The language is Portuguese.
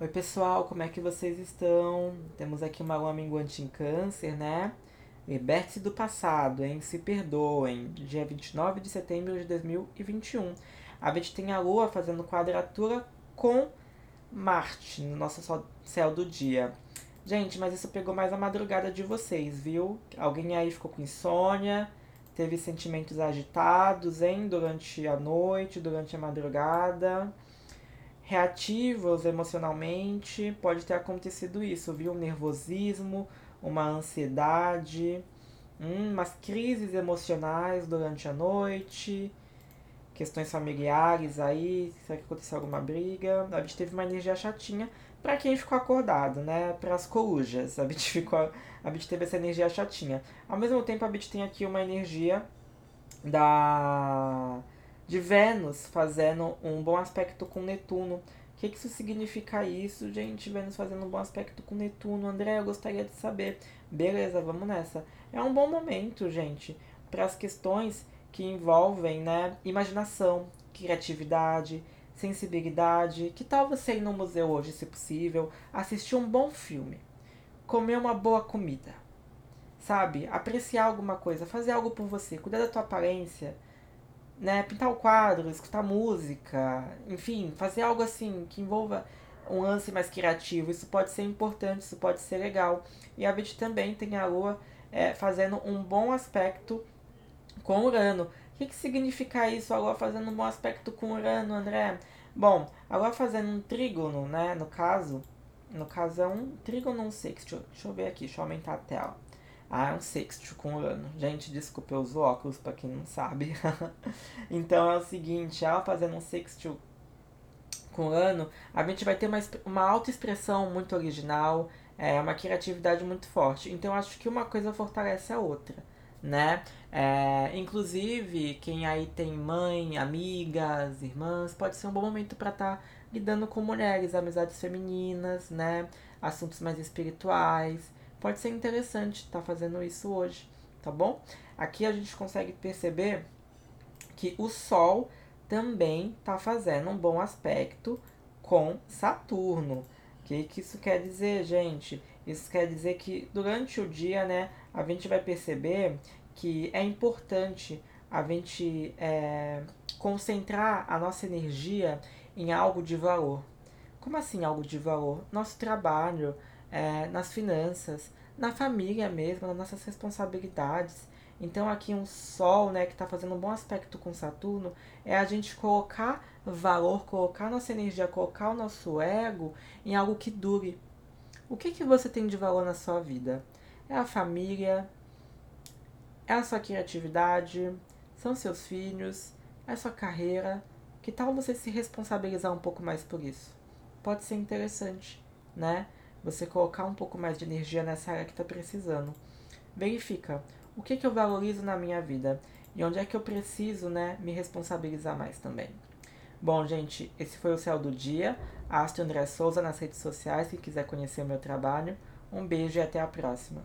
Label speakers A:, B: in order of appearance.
A: Oi pessoal, como é que vocês estão? Temos aqui uma lua minguante em câncer, né? Liberte-se do passado, hein? Se perdoem. Dia 29 de setembro de 2021. A gente tem a lua fazendo quadratura com Marte no nosso céu do dia. Gente, mas isso pegou mais a madrugada de vocês, viu? Alguém aí ficou com insônia, teve sentimentos agitados, hein? Durante a noite, durante a madrugada reativos emocionalmente, pode ter acontecido isso, viu? Um nervosismo, uma ansiedade, hum, umas crises emocionais durante a noite, questões familiares aí, será que aconteceu alguma briga? A gente teve uma energia chatinha para quem ficou acordado, né? Para as corujas, a gente ficou, a gente teve essa energia chatinha. Ao mesmo tempo, a gente tem aqui uma energia da de Vênus fazendo um bom aspecto com Netuno. O que, que isso significa isso, gente? Vênus fazendo um bom aspecto com Netuno. André, eu gostaria de saber. Beleza, vamos nessa. É um bom momento, gente, para as questões que envolvem, né, imaginação, criatividade, sensibilidade. Que tal você ir no museu hoje, se possível, assistir um bom filme, comer uma boa comida, sabe? Apreciar alguma coisa, fazer algo por você, cuidar da tua aparência né, pintar o quadro, escutar música, enfim, fazer algo assim que envolva um lance mais criativo. Isso pode ser importante, isso pode ser legal. E a Bit também tem a Lua é, fazendo um bom aspecto com Urano. O que, que significa isso, a Lua fazendo um bom aspecto com Urano, André? Bom, a Lua fazendo um trígono, né, no caso, no caso é um trígono sexto. Deixa eu ver aqui, deixa eu aumentar a tela. Ah, é um sexto com Urano. Gente, desculpa, eu uso óculos para quem não sabe. então é o seguinte, ela fazendo um sexto com Urano, a gente vai ter uma, uma autoexpressão muito original, é, uma criatividade muito forte. Então acho que uma coisa fortalece a outra, né? É, inclusive, quem aí tem mãe, amigas, irmãs, pode ser um bom momento para estar tá lidando com mulheres, amizades femininas, né? Assuntos mais espirituais pode ser interessante estar tá fazendo isso hoje, tá bom? Aqui a gente consegue perceber que o Sol também está fazendo um bom aspecto com Saturno. O que, que isso quer dizer, gente? Isso quer dizer que durante o dia, né, a gente vai perceber que é importante a gente é, concentrar a nossa energia em algo de valor. Como assim algo de valor? Nosso trabalho, é, nas finanças, na família mesmo, nas nossas responsabilidades. Então aqui um Sol, né, que está fazendo um bom aspecto com Saturno, é a gente colocar valor, colocar nossa energia, colocar o nosso ego em algo que dure. O que, que você tem de valor na sua vida? É a família? É a sua criatividade? São seus filhos? É a sua carreira? Que tal você se responsabilizar um pouco mais por isso? Pode ser interessante, né? Você colocar um pouco mais de energia nessa área que está precisando. Verifica o que, que eu valorizo na minha vida e onde é que eu preciso né, me responsabilizar mais também. Bom, gente, esse foi o Céu do Dia. Astro André Souza nas redes sociais, se quiser conhecer o meu trabalho. Um beijo e até a próxima.